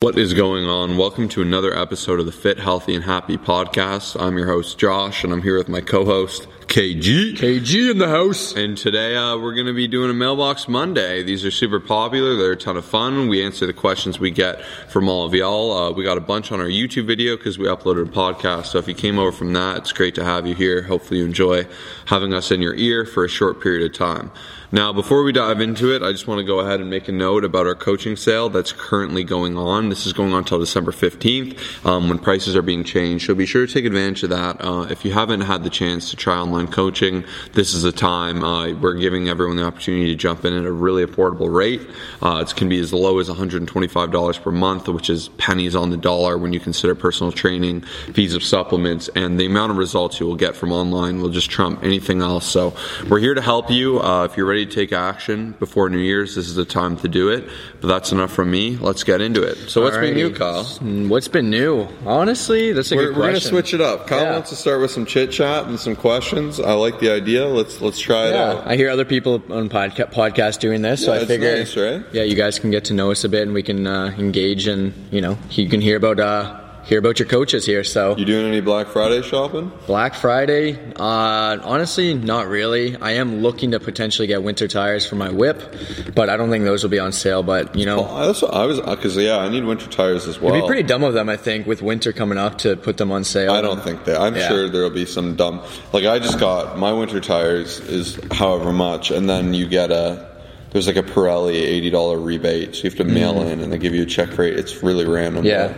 What is going on? Welcome to another episode of the Fit, Healthy, and Happy podcast. I'm your host, Josh, and I'm here with my co host, KG. KG in the house. And today uh, we're going to be doing a Mailbox Monday. These are super popular, they're a ton of fun. We answer the questions we get from all of y'all. Uh, we got a bunch on our YouTube video because we uploaded a podcast. So if you came over from that, it's great to have you here. Hopefully, you enjoy having us in your ear for a short period of time. Now, before we dive into it, I just want to go ahead and make a note about our coaching sale that's currently going on. This is going on until December 15th um, when prices are being changed. So be sure to take advantage of that. Uh, if you haven't had the chance to try online coaching, this is the time. Uh, we're giving everyone the opportunity to jump in at a really affordable rate. Uh, it can be as low as $125 per month, which is pennies on the dollar when you consider personal training, fees of supplements, and the amount of results you will get from online will just trump anything else. So we're here to help you. Uh, if you're ready ready to take action before New Year's, this is the time to do it. But that's enough from me. Let's get into it. So, what's been new, Kyle? What's been new? Honestly, that's a we're, good question. We're going to switch it up. Kyle yeah. wants to start with some chit chat and some questions. I like the idea. Let's let's try it yeah, out. I hear other people on podca- podcast doing this, so yeah, I figure, nice, right? yeah, you guys can get to know us a bit, and we can uh, engage, and you know, you can hear about. Uh, hear about your coaches here. So you doing any Black Friday shopping? Black Friday, uh, honestly, not really. I am looking to potentially get winter tires for my whip, but I don't think those will be on sale. But you know, well, that's what I was because yeah, I need winter tires as well. It'd be pretty dumb of them, I think, with winter coming up to put them on sale. I don't think that. I'm yeah. sure there'll be some dumb. Like I just got my winter tires is however much, and then you get a there's like a Pirelli eighty dollar rebate, so you have to mail mm. in and they give you a check rate. It's really random. Yeah,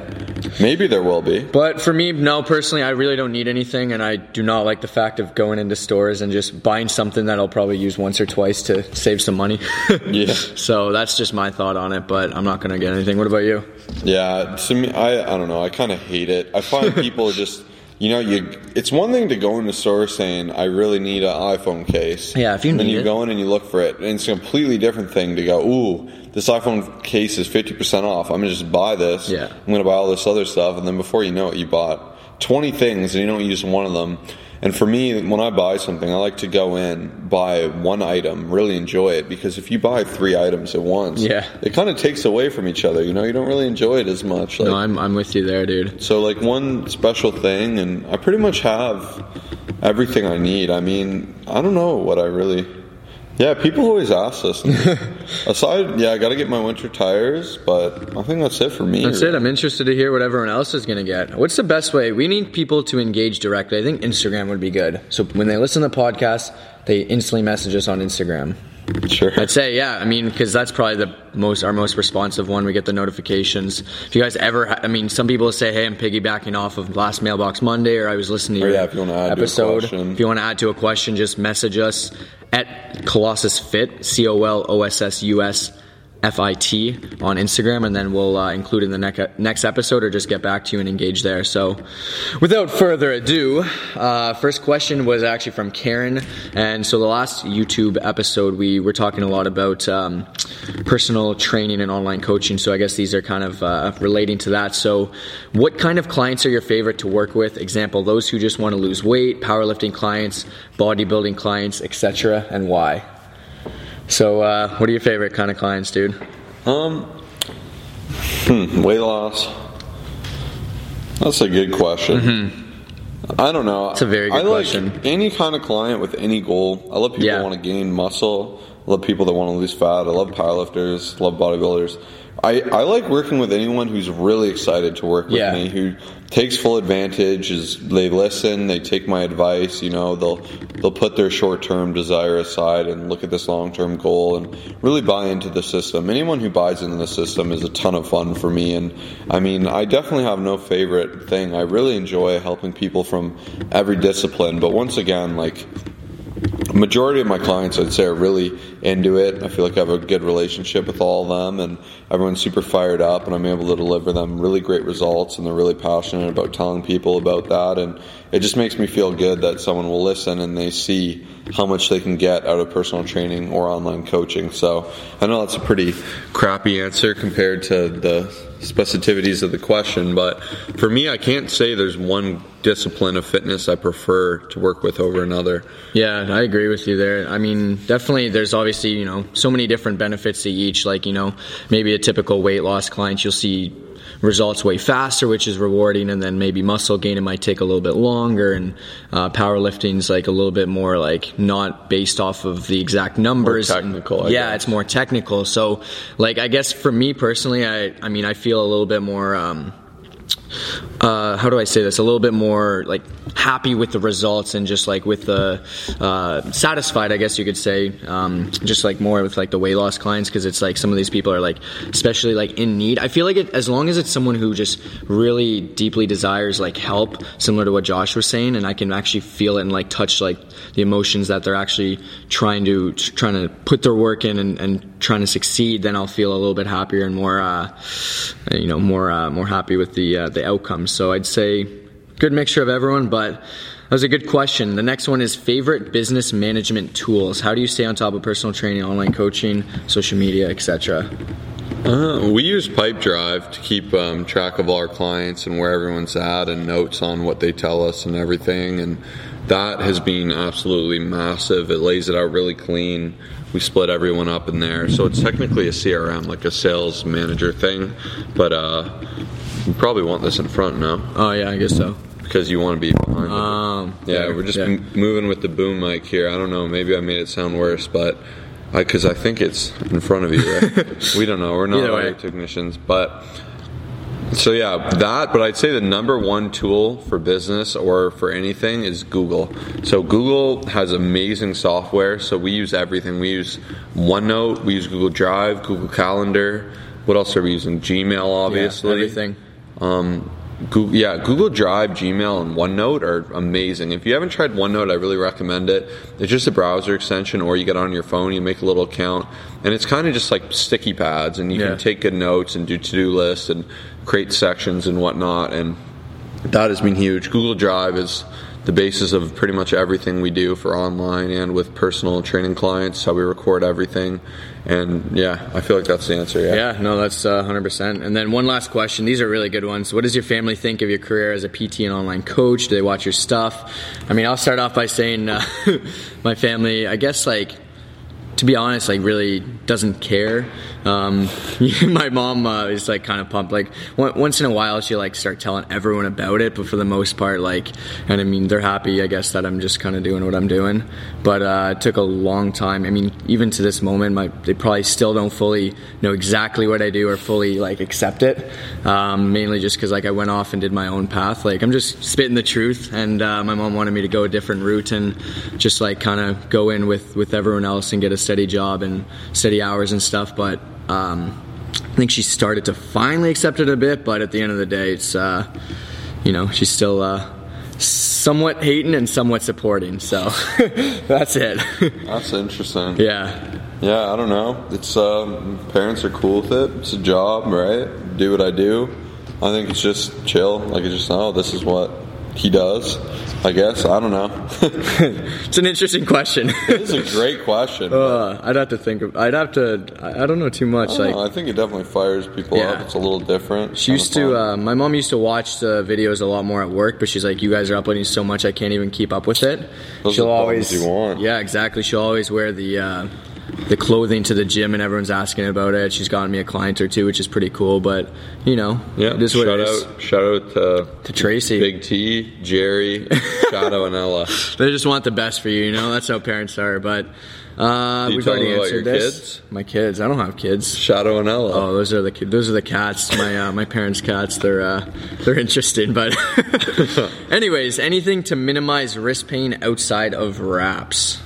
maybe there will be. But for me, no, personally, I really don't need anything, and I do not like the fact of going into stores and just buying something that I'll probably use once or twice to save some money. yeah. So that's just my thought on it. But I'm not going to get anything. What about you? Yeah, to me, I I don't know. I kind of hate it. I find people just you know, you it's one thing to go in the store saying I really need an iPhone case. Yeah, if you and then you it. go in and you look for it, and it's a completely different thing to go. Ooh, this iPhone case is fifty percent off. I'm gonna just buy this. Yeah, I'm gonna buy all this other stuff, and then before you know it, you bought twenty things and you don't use one of them. And for me, when I buy something, I like to go in, buy one item, really enjoy it. Because if you buy three items at once, yeah, it kind of takes away from each other. You know, you don't really enjoy it as much. Like, no, I'm I'm with you there, dude. So like one special thing, and I pretty much have everything I need. I mean, I don't know what I really yeah, people always ask us. Aside, yeah, I got to get my winter tires, but I think that's it for me. That's it. I'm interested to hear what everyone else is going to get. What's the best way? We need people to engage directly. I think Instagram would be good. So when they listen to the podcast, they instantly message us on Instagram. Sure. I'd say yeah. I mean, because that's probably the most our most responsive one. We get the notifications. If you guys ever, ha- I mean, some people say, "Hey, I'm piggybacking off of last Mailbox Monday," or I was listening to or your yeah, if you want to add episode. To if you want to add to a question, just message us at Colossus Fit, C O L O S S U S FIT on Instagram, and then we'll uh, include in the ne- next episode or just get back to you and engage there. So, without further ado, uh, first question was actually from Karen. And so, the last YouTube episode, we were talking a lot about um, personal training and online coaching. So, I guess these are kind of uh, relating to that. So, what kind of clients are your favorite to work with? Example, those who just want to lose weight, powerlifting clients, bodybuilding clients, etc., and why? So, uh, what are your favorite kind of clients, dude? Um, hmm, weight loss. That's a good question. Mm-hmm. I don't know. It's a very good question. I like. Any kind of client with any goal. I love people Yeah. that want to gain muscle. I love people that want to lose fat. I love powerlifters. Love bodybuilders. I, I like working with anyone who's really excited to work with Yeah. me, who takes full advantage. Is they listen, they take my advice. You know, they'll they'll put their short term desire aside and look at this long term goal and really buy into the system. Anyone who buys into the system is a ton of fun for me. And I mean, I definitely have no favorite thing. I really enjoy helping people from every discipline. But once again, like majority of my clients I'd say are really into it. I feel like I have a good relationship with all of them and everyone's super fired up and I'm able to deliver them really great results and they're really passionate about telling people about that and it just makes me feel good that someone will listen and they see how much they can get out of personal training or online coaching. So I know that's a pretty crappy answer compared to the specificities of the question, but for me, I can't say there's one discipline of fitness I prefer to work with over another. Yeah, I agree with you there. I mean, definitely there's obviously, you know, so many different benefits to each. Like, you know, maybe a typical weight loss client, you'll see results way faster, which is rewarding, and then maybe muscle gain it might take a little bit longer, and uh, powerlifting's like a little bit more like not based off of the exact numbers. More technical, I yeah, guess. it's more technical. So, like, I guess for me personally, I I mean, I feel a little bit more. Um, uh, how do I say this? A little bit more like happy with the results and just like with the uh, satisfied, I guess you could say. Um, just like more with like the weight loss clients because it's like some of these people are like especially like in need. I feel like it, as long as it's someone who just really deeply desires like help, similar to what Josh was saying, and I can actually feel it and like touch like the emotions that they're actually trying to trying to put their work in and, and trying to succeed, then I'll feel a little bit happier and more, uh, you know, more uh, more happy with the uh, the outcomes. So I'd say good mixture of everyone, but that was a good question. The next one is favorite business management tools. How do you stay on top of personal training, online coaching, social media, etc.? Uh, we use Pipedrive to keep um, track of all our clients and where everyone's at and notes on what they tell us and everything. And that has been absolutely massive. It lays it out really clean. We split everyone up in there. So it's technically a CRM, like a sales manager thing. But uh, you probably want this in front now Oh yeah, I guess so. because you want to be behind. Um, Yeah, we're just m- moving with the boom mic here. I don't know. Maybe I made it sound worse, but because I, think it's in front of you. Right? we don't know. We're not audio technicians, but so yeah, that. But I'd say the number one tool for business or for anything is Google. So Google has amazing software. So we use everything. We use OneNote. We use Google Drive, Google Calendar. What else are we using? Gmail, obviously. everything. Um, Google, yeah, Google Drive, Gmail, and OneNote are amazing. If you haven't tried OneNote, I really recommend it. It's just a browser extension, or you get on your phone, you make a little account, and it's kind of just like sticky pads, and you Yeah. can take good notes and do to-do lists and create sections and whatnot. And that has been huge. Google Drive is the basis of pretty much everything we do for online and with personal training clients. How we record everything, and yeah, I feel like that's the answer. Yeah. Yeah, no, that's uh, 100%. And then one last question. These are really good ones. What does your family think of your career as a PT and online coach? Do they watch your stuff? I mean, I'll start off by saying uh, my family, I guess, like, to be honest, like really doesn't care. Um, my mom uh, is like kind of pumped. Like on- once in a while, she like start telling everyone about it, but for the most part, like, and I mean, they're happy, I guess, that I'm just kind of doing what I'm doing. But uh, it took a long time. I mean, even to this moment, my they probably still don't fully know exactly what I do or fully like accept it. Um, mainly just because like I went off and did my own path. Like I'm just spitting the truth, and uh, my mom wanted me to go a different route and just like kind of go in with with everyone else and get a steady job and steady hours and stuff. But um, I think she started to finally accept it a bit. But at the end of the day, it's uh, you know she's still. Uh, Somewhat hating and somewhat supporting, so that's it. That's interesting. yeah, Yeah, I don't know. It's um, parents are cool with it. It's a job, right? Do what I do. I think it's just chill. Like it's just oh, this is what he does. I guess I don't know. it's an interesting question. it's a great question. Uh, I'd have to think of. I'd have to. I don't know too much. I, Like know, I think it definitely fires people Yeah. up. It's a little different. she used to. Uh, my mom used to watch the videos a lot more at work, but she's like, "You guys are uploading so much, I can't even keep up with it." Those She'll always. Yeah, exactly. She'll always wear the. Uh, the clothing to the gym and everyone's asking about it. She's gotten me a client or two, which is pretty cool. But you know, yeah. it is what shout is. out, shout out to To Tracy. Big T, Jerry, Shadow, and Ella. They just want the best for you, you know. That's how parents are. But uh, we've already answered your this. kids? My kids. I don't have kids. Shadow and Ella. Oh, those are the those are the cats. My uh, my parents' cats. They're uh, they're interesting, but anyways, anything to minimize wrist pain outside of wraps.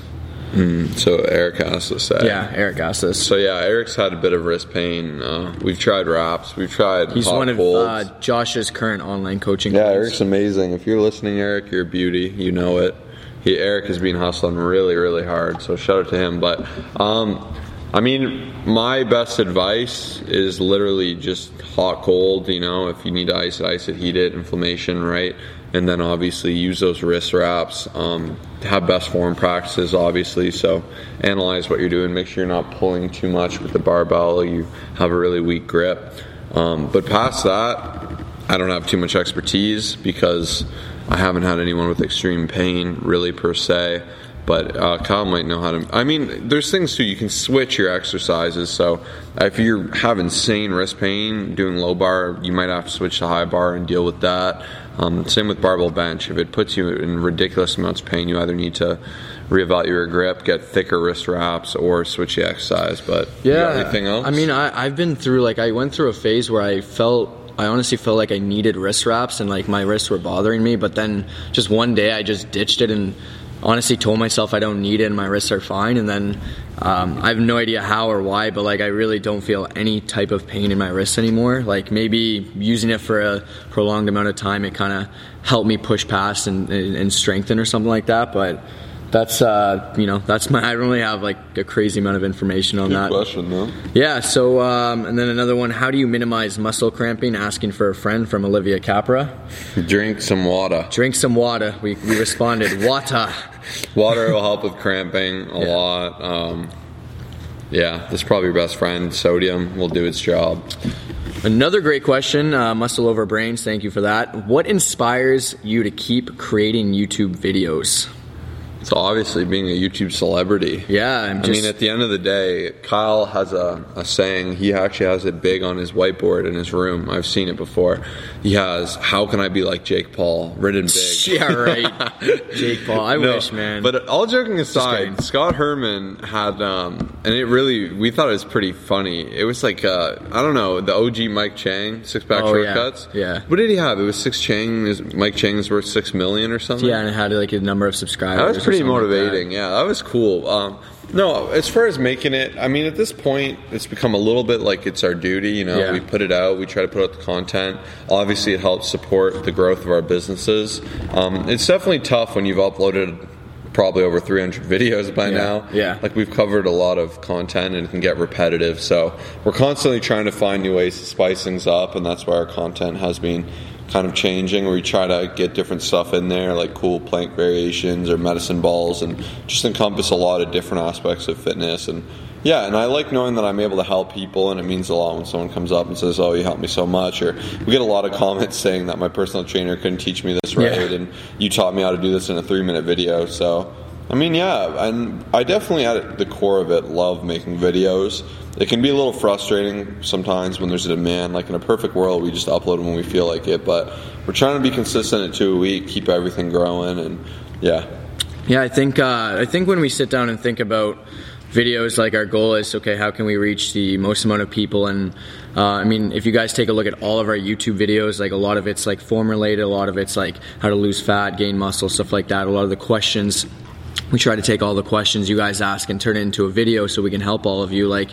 So Eric has to say. Yeah, Eric this. So yeah, Eric's had a bit of wrist pain. Uh, we've tried wraps. We've tried. He's one of uh, Josh's current online coaching. Yeah. Eric's amazing. If you're listening, Eric, you're a beauty. You know it. He, Eric has been hustling really, really hard. So shout out to him. But um, I mean, my best advice is literally just hot, cold. You know, if you need to ice it, ice it, heat it, inflammation, right? And then obviously use those wrist wraps. Um, have best form practices, obviously. So analyze what you're doing. Make sure you're not pulling too much with the barbell. You have a really weak grip. Um, but past that, I don't have too much expertise because I haven't had anyone with extreme pain really per se. But uh, Kyle might know how to. I mean, there's things too. You can switch your exercises. So if you have insane wrist pain doing low bar, you might have to switch to high bar and deal with that. Um, same with barbell bench. If it puts you in ridiculous amounts of pain, you either need to reevaluate your grip, get thicker wrist wraps, or switch the exercise. But Yeah. anything else? I mean, I, I've been through like I went through a phase where I felt. I honestly felt like I needed wrist wraps and like my wrists were bothering me, but then just one day I just ditched it and honestly told myself I don't need it and my wrists are fine. And then um, I have no idea how or why, but like I really don't feel any type of pain in my wrists anymore. Like maybe using it for a prolonged amount of time, it kind of helped me push past and, and, and strengthen or something like that. But that's uh, you know that's my I don't really have like a crazy amount of information on Good that. question though. Yeah. So, um, and then another one. How do you minimize muscle cramping? Asking for a friend from Olivia Capra. Drink some water. Drink some water. We, we responded, water. Water will help with cramping a Yeah. lot. Um, yeah, that's probably your best friend. Sodium will do its job. Another great question. Uh, Muscle over brains. Thank you for that. What inspires you to keep creating YouTube videos? So obviously, being a YouTube celebrity. Yeah, I'm I mean, at the end of the day, Kyle has a, a saying. He actually has it big on his whiteboard in his room. I've seen it before. He has, "How can I be like Jake Paul, written big?" yeah, right. Jake Paul. I No, wish, man. But all joking aside, Scott Herman had, um, and it really, we thought it was pretty funny. It was like, uh, I don't know, the OG Mike Chang six pack Oh, yeah. shortcuts. Yeah. What did he have? It was six Chang. Is Mike Chang is worth six million or something? yeah, and it had like a number of subscribers. That was or pretty something like that. motivating. yeah, that was cool. Um, no, as far as making it, I mean, at this point, it's become a little bit like it's our duty. You know, Yeah. we put it out, we try to put out the content. Obviously, it helps support the growth of our businesses. Um, it's definitely tough when you've uploaded probably over 300 videos by Yeah. now. Yeah. Like we've covered a lot of content and it can get repetitive. So we're constantly trying to find new ways to spice things up, and that's why our content has been kind of changing. Where we try to get different stuff in there, like cool plank variations or medicine balls, and just encompass a lot of different aspects of fitness. And yeah, and I like knowing that I'm able to help people, and it means a lot when someone comes up and says, "Oh, you helped me so much." Or we get a lot of comments saying that my personal trainer couldn't teach me this right, Yeah. and you taught me how to do this in a three minute video. So, I mean, yeah, and I definitely at the core of it love making videos. It can be a little frustrating sometimes when there's a demand. Like in a perfect world, we just upload when we feel like it, but we're trying to be consistent at two a week, keep everything growing, and yeah. Yeah, I think uh, I think when we sit down and think about videos, like our goal is okay, how can we reach the most amount of people? And uh, I mean, if you guys take a look at all of our YouTube videos, like a lot of it's like form related, a lot of it's like how to lose fat, gain muscle, stuff like that. A lot of the questions we try to take all the questions you guys ask and turn it into a video so we can help all of you. Like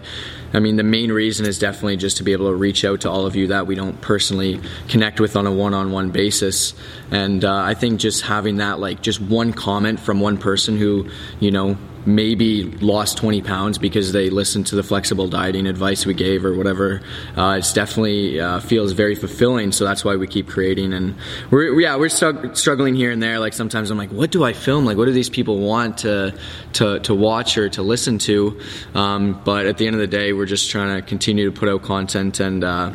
i mean the main reason is definitely just to be able to reach out to all of you that we don't personally connect with on a one-on-one basis. And uh, i think just having that like just one comment from one person who you know maybe lost 20 pounds because they listened to the flexible dieting advice we gave or whatever. Uh, it's definitely uh, feels very fulfilling so that's why we keep creating. And we're yeah we're strugg- struggling here and there. Like sometimes i'm like what do i film? Like what do these people want to to, to watch or to listen to? Um, but at the end of the day we're just trying to continue to put out content and uh,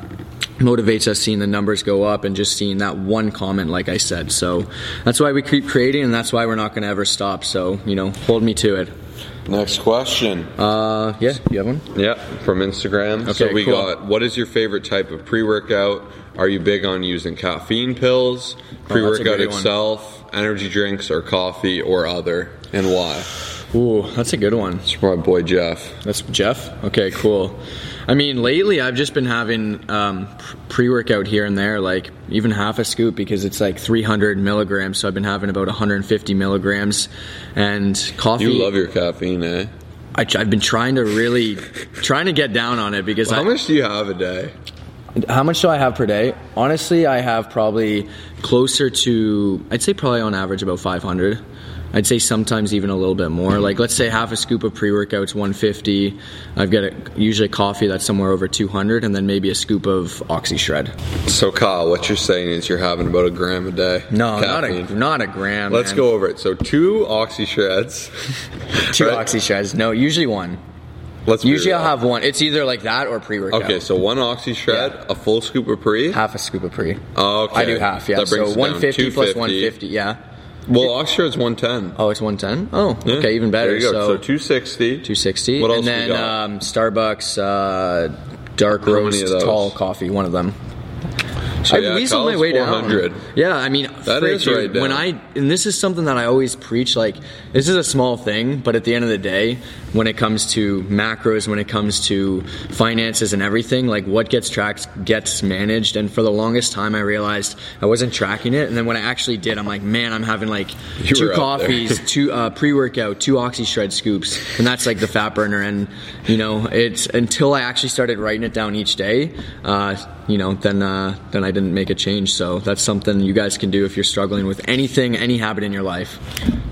motivates us seeing the numbers go up and just seeing that one comment like i said. So that's why we keep creating and that's why we're not going to ever stop. So you know hold me to it Next question. uh, yeah you have one Yeah, from Instagram. so Okay, we cool. got what is your favorite type of pre workout? Are you big on using caffeine pills, pre Oh, that's a workout one. itself, energy drinks, or coffee, or other? And why? Ooh, that's a good one. It's from my boy Jeff. That's Jeff. Okay, cool. I mean, lately I've just been having um, pre workout here and there, like even half a scoop because it's like 300 milligrams. So I've been having about 150 milligrams, and coffee. You love your caffeine, eh? I, I've been trying to really trying to get down on it because How I, much do you have a day? how much do I have per day? Honestly, I have probably closer to I'd say probably on average about 500. I'd say sometimes even a little bit more. Like let's say half a scoop of pre-workouts 150. I've got a, usually coffee that's somewhere over 200 and then maybe a scoop of Oxy Shred. So, Kyle, what you're saying is you're having about a gram a day. No, not a not a gram. Let's man. go over it. So, two oxy shreds. two right? Oxy Shreds. No, usually one. Let's Usually. I'll have one. It's either like that or pre-workout. Okay, so one oxy shred, Yeah. a full scoop of pre. half a scoop of pre. Oh, okay. I do half, yeah. So brings it down 150 plus 150, yeah. Well, Oxy Shred's 110. Oh, it's 110. Oh, Yeah. okay, even better. There you go. So, So, 260. 260. What else and then um, Starbucks uh, dark How roast tall coffee, one of them. So, I yeah, weaseled my way 400. down. Yeah, I mean, That frick, is right. When I and this is something that I always preach. Like, this is a small thing, but at the end of the day, when it comes to macros, when it comes to finances and everything, like what gets tracked gets managed. And for the longest time, I realized I wasn't tracking it. And then when I actually did, I'm like, man, I'm having like You two were up there. coffees, two uh, pre-workout, two oxy shred scoops, and that's like the fat burner. And you know, it's until I actually started writing it down each day, uh, you know, then uh, then I didn't make a change. So that's something you guys can do if you're struggling with anything, any habit in your life.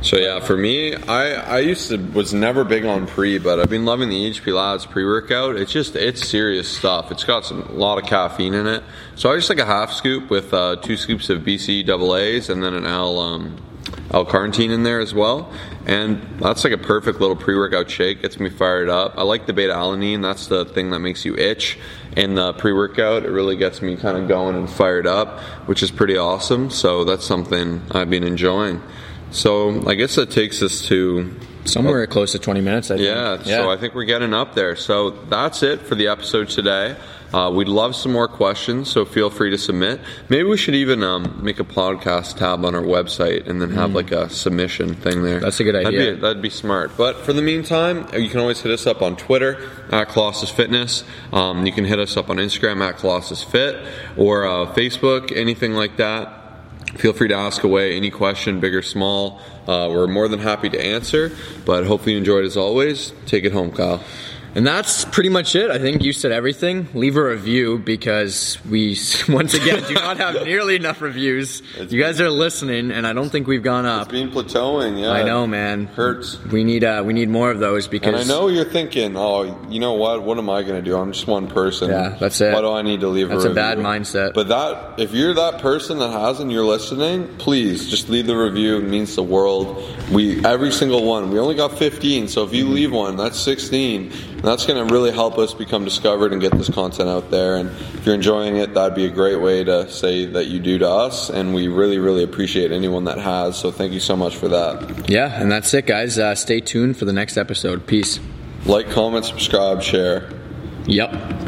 So yeah, for me, I I used to was never big on pre, but I've been loving the HP Labs pre workout. It's just it's serious stuff. It's got some a lot of caffeine in it. So I just like a half scoop with uh, two scoops of BC double A's and then an L um, L carnitine in there as well. And that's like a perfect little pre workout shake. Gets me fired up. I like the beta alanine. That's the thing that makes you itch. In the pre workout, it really gets me kind of going and fired up, which is pretty awesome. So that's something I've been enjoying. So I guess that takes us to Somewhere close to 20 minutes. I think. yeah, So I think we're getting up there. So that's it for the episode today. Uh, we'd love some more questions, so feel free to submit. Maybe we should even um, make a podcast tab on our website and then have like a submission thing there. Mm. That's a good That'd idea. be, that'd be smart. But for the meantime, you can always hit us up on Twitter at Colossus Fitness. Um, you can hit us up on Instagram at Colossus Fit or uh, Facebook, anything like that. Feel free to ask away any question, big or small. Uh, we're more than happy to answer. But hopefully you enjoyed as always. Take it home, Kyle. And that's pretty much it. I think you said everything. Leave a review because we, once again, do not have nearly enough reviews. You guys are listening, and I don't think we've gone up. It's been plateauing, yeah. I know, man. Hurts. We need uh, we need more of those because And I know you're thinking, oh, you know what? What am I going to do? I'm just one person. Yeah, that's it. Why do I need to leave That's a a bad mindset. But that, if you're that person that has and you're listening, please just leave the review. It means the world. We every single one. We only got 15, so if you leave one, that's 16. And that's going to really help us become discovered and get this content out there. And if you're enjoying it, that'd be a great way to say that you do to us. And we really, really appreciate anyone that has. So thank you so much for that. yeah, and that's it, guys. Uh, stay tuned for the next episode. Peace. Like, comment, subscribe, share. Yep.